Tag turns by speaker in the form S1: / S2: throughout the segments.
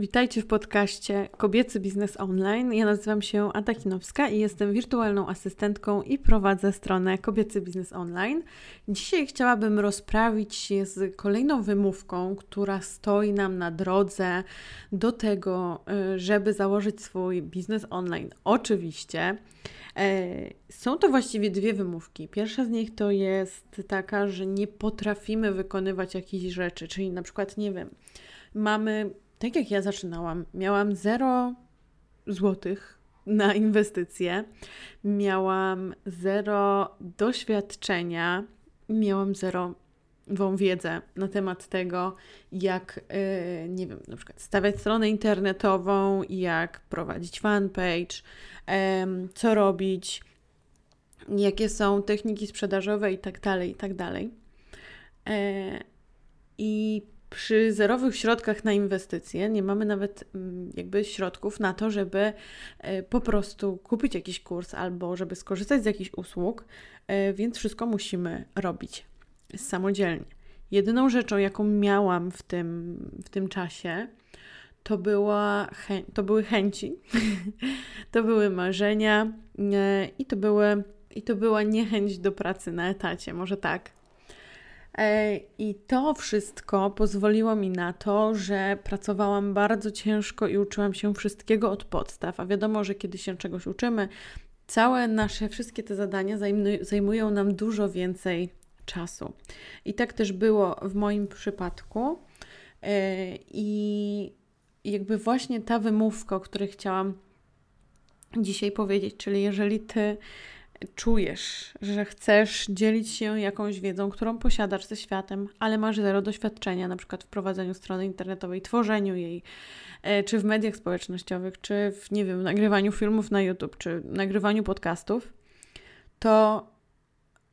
S1: Witajcie w podcaście Kobiecy Biznes Online. Ja nazywam się Ata Kinowska i jestem wirtualną asystentką i prowadzę stronę Kobiecy Biznes Online. Dzisiaj chciałabym rozprawić się z kolejną wymówką, która stoi nam na drodze do tego, y, żeby założyć swój biznes online. Oczywiście. E, są to właściwie dwie wymówki. Pierwsza z nich to jest taka, że nie potrafimy wykonywać jakichś rzeczy, czyli na przykład, nie wiem, mamy tak jak ja zaczynałam, miałam 0 złotych na inwestycje, miałam zero doświadczenia, miałam zero wiedzę na temat tego, jak, yy, nie wiem, na przykład stawiać stronę internetową, jak prowadzić fanpage, co robić, jakie są techniki sprzedażowe i tak dalej, i tak dalej. Yy, I przy zerowych środkach na inwestycje nie mamy nawet mm, jakby środków na to, żeby e, po prostu kupić jakiś kurs albo żeby skorzystać z jakichś usług, e, więc wszystko musimy robić samodzielnie. Jedyną rzeczą, jaką miałam w tym, w tym czasie, to, była to były chęci, to były marzenia e, i to, były, i to była niechęć do pracy na etacie, może tak. E, I to wszystko pozwoliło mi na to, że pracowałam bardzo ciężko i uczyłam się wszystkiego od podstaw. A wiadomo, że kiedy się czegoś uczymy, całe nasze, wszystkie te zadania zajmują nam dużo więcej czasu. I tak też było w moim przypadku. E, I jakby właśnie ta wymówka, o której chciałam dzisiaj powiedzieć, czyli jeżeli ty czujesz, że chcesz dzielić się jakąś wiedzą, którą posiadasz ze światem, ale masz zero doświadczenia, na przykład w prowadzeniu strony internetowej, tworzeniu jej, e, czy w mediach społecznościowych, czy w, nie wiem, nagrywaniu filmów na YouTube, czy nagrywaniu podcastów, to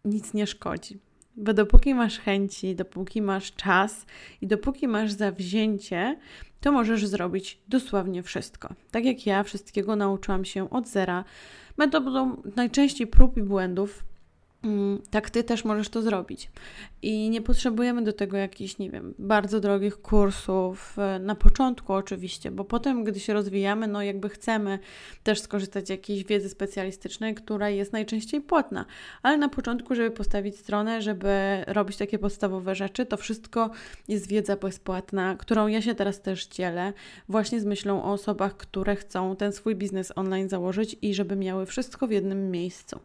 S1: nic nie szkodzi. Bo dopóki masz chęci, dopóki masz czas i dopóki masz zawzięcie, to możesz zrobić dosłownie wszystko. Tak jak ja wszystkiego nauczyłam się od zera, metodą najczęściej prób i błędów, tak ty też możesz to zrobić. I nie potrzebujemy do tego jakichś, nie wiem, bardzo drogich kursów e, na początku oczywiście, bo potem, gdy się rozwijamy, no jakby chcemy też skorzystać z jakiejś wiedzy specjalistycznej, która jest najczęściej płatna. Ale na początku, żeby postawić stronę, żeby robić takie podstawowe rzeczy, to wszystko jest wiedza bezpłatna, którą ja się teraz też dzielę, właśnie z myślą o osobach, które chcą ten swój biznes online założyć i żeby miały wszystko w jednym miejscu.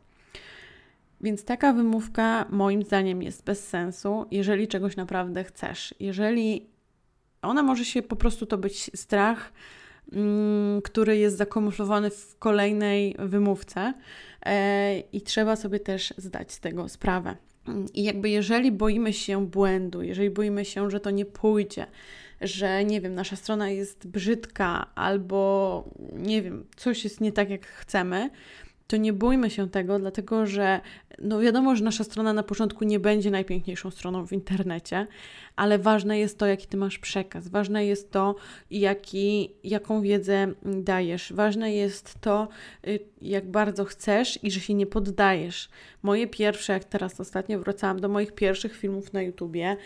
S1: Więc taka wymówka moim zdaniem jest bez sensu, jeżeli czegoś naprawdę chcesz. Jeżeli ona może się po prostu to być strach, mm, który jest zakamuflowany w kolejnej wymówce e, i trzeba sobie też zdać z tego sprawę. I jakby jeżeli boimy się błędu, jeżeli boimy się, że to nie pójdzie, że nie wiem, nasza strona jest brzydka albo nie wiem, coś jest nie tak jak chcemy, to nie bójmy się tego, dlatego że no wiadomo, że nasza strona na początku nie będzie najpiękniejszą stroną w internecie, ale ważne jest to, jaki ty masz przekaz, ważne jest to, jaki, jaką wiedzę dajesz, ważne jest to, y, jak bardzo chcesz i że się nie poddajesz. Moje pierwsze, jak teraz ostatnio wracałam do moich pierwszych filmów na YouTubie,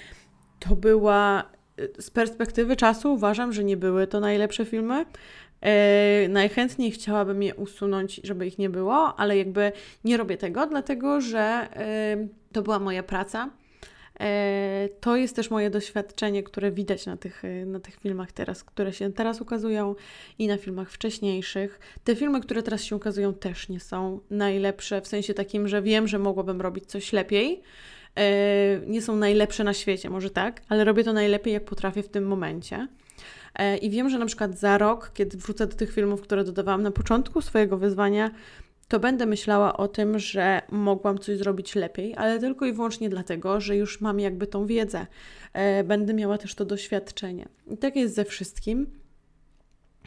S1: to była y, z perspektywy czasu uważam, że nie były to najlepsze filmy, najchętniej chciałabym je usunąć, żeby ich nie było, ale jakby nie robię tego, dlatego że e, to była moja praca. E, to jest też moje doświadczenie, które widać na tych, na tych filmach teraz, które się teraz ukazują i na filmach wcześniejszych. Te filmy, które teraz się ukazują, też nie są najlepsze, w sensie takim, że wiem, że mogłabym robić coś lepiej. Nie są najlepsze na świecie, może tak, ale robię to najlepiej, jak potrafię w tym momencie. E, I wiem, że na przykład za rok, kiedy wrócę do tych filmów, które dodawałam na początku swojego wyzwania, to będę myślała o tym, że mogłam coś zrobić lepiej, ale tylko i wyłącznie dlatego, że już mam jakby tą wiedzę. E, będę miała też to doświadczenie. I tak jest ze wszystkim.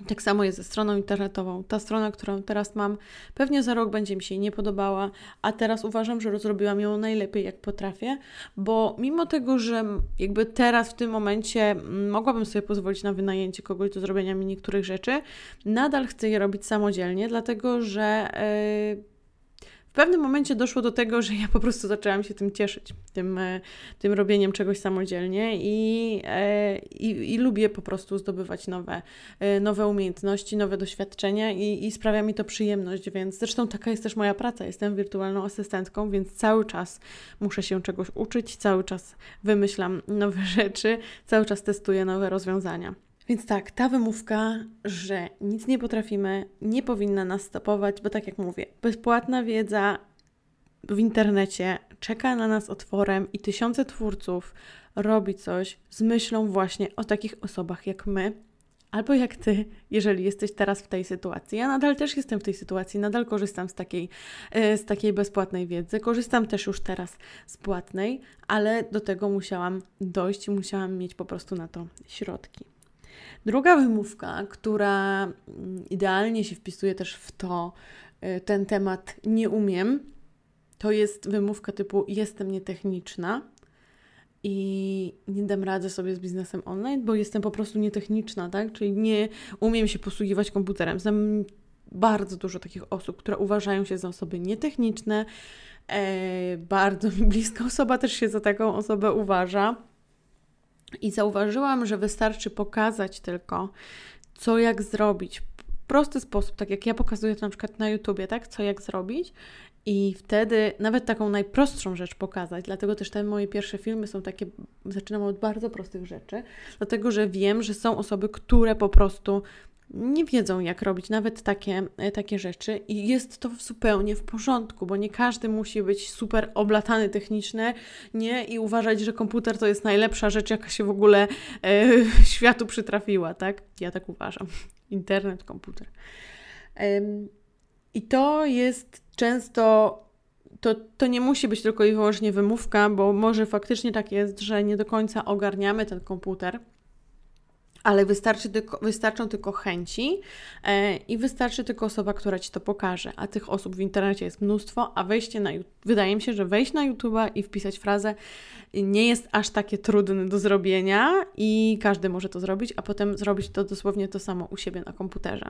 S1: Tak samo jest ze stroną internetową. Ta strona, którą teraz mam, pewnie za rok będzie mi się nie podobała, a teraz uważam, że rozrobiłam ją najlepiej, jak potrafię, bo mimo tego, że jakby teraz w tym momencie mogłabym sobie pozwolić na wynajęcie kogoś do zrobienia mi niektórych rzeczy, nadal chcę je robić samodzielnie, dlatego że. Yy, w pewnym momencie doszło do tego, że ja po prostu zaczęłam się tym cieszyć, tym, e, tym robieniem czegoś samodzielnie i, e, i, i lubię po prostu zdobywać nowe, e, nowe umiejętności, nowe doświadczenia i, i sprawia mi to przyjemność, więc zresztą taka jest też moja praca. Jestem wirtualną asystentką, więc cały czas muszę się czegoś uczyć, cały czas wymyślam nowe rzeczy, cały czas testuję nowe rozwiązania. Więc tak, ta wymówka, że nic nie potrafimy, nie powinna nas stopować, bo tak jak mówię, bezpłatna wiedza w internecie czeka na nas otworem i tysiące twórców robi coś z myślą właśnie o takich osobach jak my, albo jak ty, jeżeli jesteś teraz w tej sytuacji. Ja nadal też jestem w tej sytuacji, nadal korzystam z takiej, e, z takiej bezpłatnej wiedzy. Korzystam też już teraz z płatnej, ale do tego musiałam dojść musiałam mieć po prostu na to środki. Druga wymówka, która mm, idealnie się wpisuje też w to, y, ten temat nie umiem, to jest wymówka typu jestem nietechniczna i nie dam rady sobie z biznesem online, bo jestem po prostu nietechniczna, tak? Czyli nie umiem się posługiwać komputerem. Znam bardzo dużo takich osób, które uważają się za osoby nietechniczne. E, bardzo mi bliska osoba też się za taką osobę uważa. I zauważyłam, że wystarczy pokazać tylko, co jak zrobić. Prosty sposób, tak jak ja pokazuję to na przykład na YouTubie, tak? Co jak zrobić. I wtedy nawet taką najprostszą rzecz pokazać. Dlatego też te moje pierwsze filmy są takie, zaczynam od bardzo prostych rzeczy, dlatego że wiem, że są osoby, które po prostu nie wiedzą, jak robić nawet takie, e, takie rzeczy, i jest to zupełnie w porządku, bo nie każdy musi być super oblatany technicznie nie i uważać, że komputer to jest najlepsza rzecz, jaka się w ogóle e, światu przytrafiła, tak? Ja tak uważam. Internet, komputer. I to jest często to, to nie musi być tylko i wyłącznie wymówka, bo może faktycznie tak jest, że nie do końca ogarniamy ten komputer ale wystarczy tylko, wystarczą tylko chęci e, i wystarczy tylko osoba, która Ci to pokaże. A tych osób w internecie jest mnóstwo, a wejście na wydaje mi się, że wejść na YouTube'a i wpisać frazę nie jest aż takie trudne do zrobienia i każdy może to zrobić, a potem zrobić to dosłownie to samo u siebie na komputerze.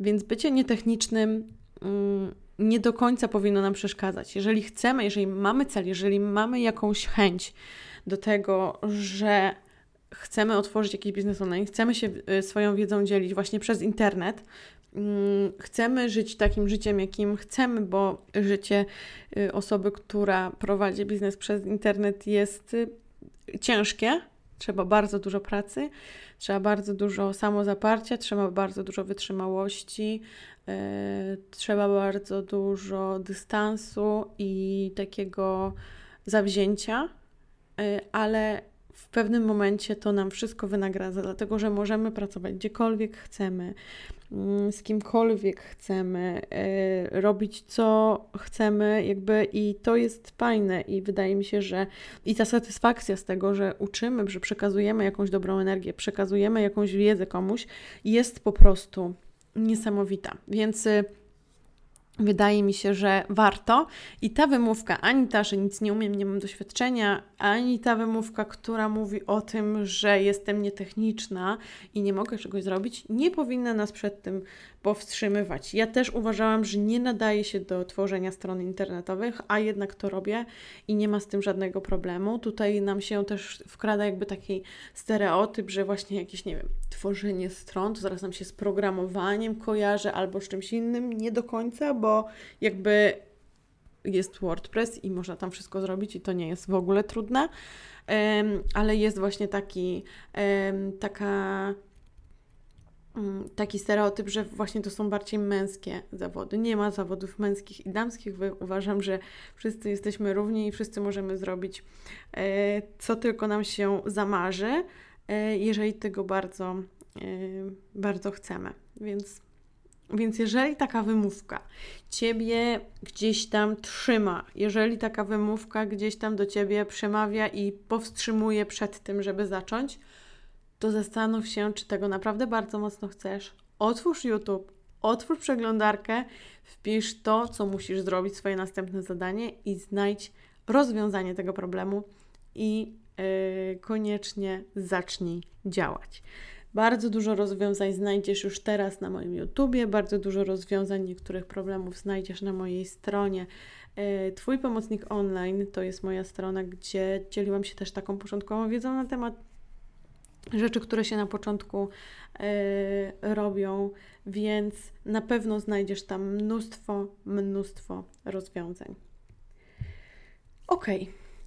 S1: Więc bycie nietechnicznym mm, nie do końca powinno nam przeszkadzać. Jeżeli chcemy, jeżeli mamy cel, jeżeli mamy jakąś chęć do tego, że chcemy otworzyć jakiś biznes online, chcemy się y, swoją wiedzą dzielić właśnie przez internet, mm, chcemy żyć takim życiem, jakim chcemy, bo życie y, osoby, która prowadzi biznes przez internet jest y, ciężkie. Trzeba bardzo dużo pracy, trzeba bardzo dużo samozaparcia, trzeba bardzo dużo wytrzymałości, trzeba bardzo dużo dystansu i takiego zawzięcia, ale w pewnym momencie to nam wszystko wynagradza, dlatego że możemy pracować gdziekolwiek chcemy, mm, z kimkolwiek chcemy, e, robić co chcemy, jakby i to jest fajne i wydaje mi się, że i ta satysfakcja z tego, że uczymy, że przekazujemy jakąś dobrą energię, przekazujemy jakąś wiedzę komuś, jest po prostu niesamowita. Więc y, Wydaje mi się, że warto. I ta wymówka, ani ta, że nic nie umiem, nie mam doświadczenia, ani ta wymówka, która mówi o tym, że jestem nietechniczna i nie mogę czegoś zrobić, nie powinna nas przed tym powstrzymywać. Ja też uważałam, że nie nadaje się do tworzenia stron internetowych, a jednak to robię i nie ma z tym żadnego problemu. Tutaj nam się też wkrada jakby taki stereotyp, że właśnie jakieś, nie wiem, tworzenie stron to zaraz nam się z programowaniem kojarzy albo z czymś innym. Nie do końca, bo jakby jest WordPress i można tam wszystko zrobić i to nie jest w ogóle trudne, ale jest właśnie taki, taka Mm, taki stereotyp, że właśnie to są bardziej męskie zawody. Nie ma zawodów męskich i damskich. Uważam, że wszyscy jesteśmy równi i wszyscy możemy zrobić e, co tylko nam się zamarzy, e, jeżeli tego bardzo, e, bardzo chcemy. Więc, więc jeżeli taka wymówka Ciebie gdzieś tam trzyma, jeżeli taka wymówka gdzieś tam do Ciebie przemawia i powstrzymuje przed tym, żeby zacząć, to zastanów się, czy tego naprawdę bardzo mocno chcesz. Otwórz YouTube, otwórz przeglądarkę, wpisz to, co musisz zrobić, swoje następne zadanie i znajdź rozwiązanie tego problemu i yy, koniecznie zacznij działać. Bardzo dużo rozwiązań znajdziesz już teraz na moim YouTubie, bardzo dużo rozwiązań niektórych problemów znajdziesz na mojej stronie. E, Twój pomocnik online to jest moja strona, gdzie dzieliłam się też taką początkową wiedzą na temat rzeczy, które się na początku e, robią, więc na pewno znajdziesz tam mnóstwo, mnóstwo rozwiązań. Ok.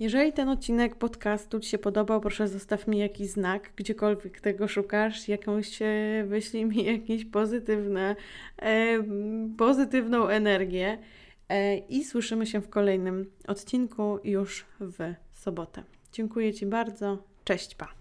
S1: Jeżeli ten odcinek podcastu Ci się podobał, proszę zostaw mi jakiś znak, gdziekolwiek tego szukasz, jakąś, e, wyślij mi jakąś pozytywne, e, pozytywną energię e, i słyszymy się w kolejnym odcinku już w sobotę. Dziękuję Ci bardzo. Cześć, pa!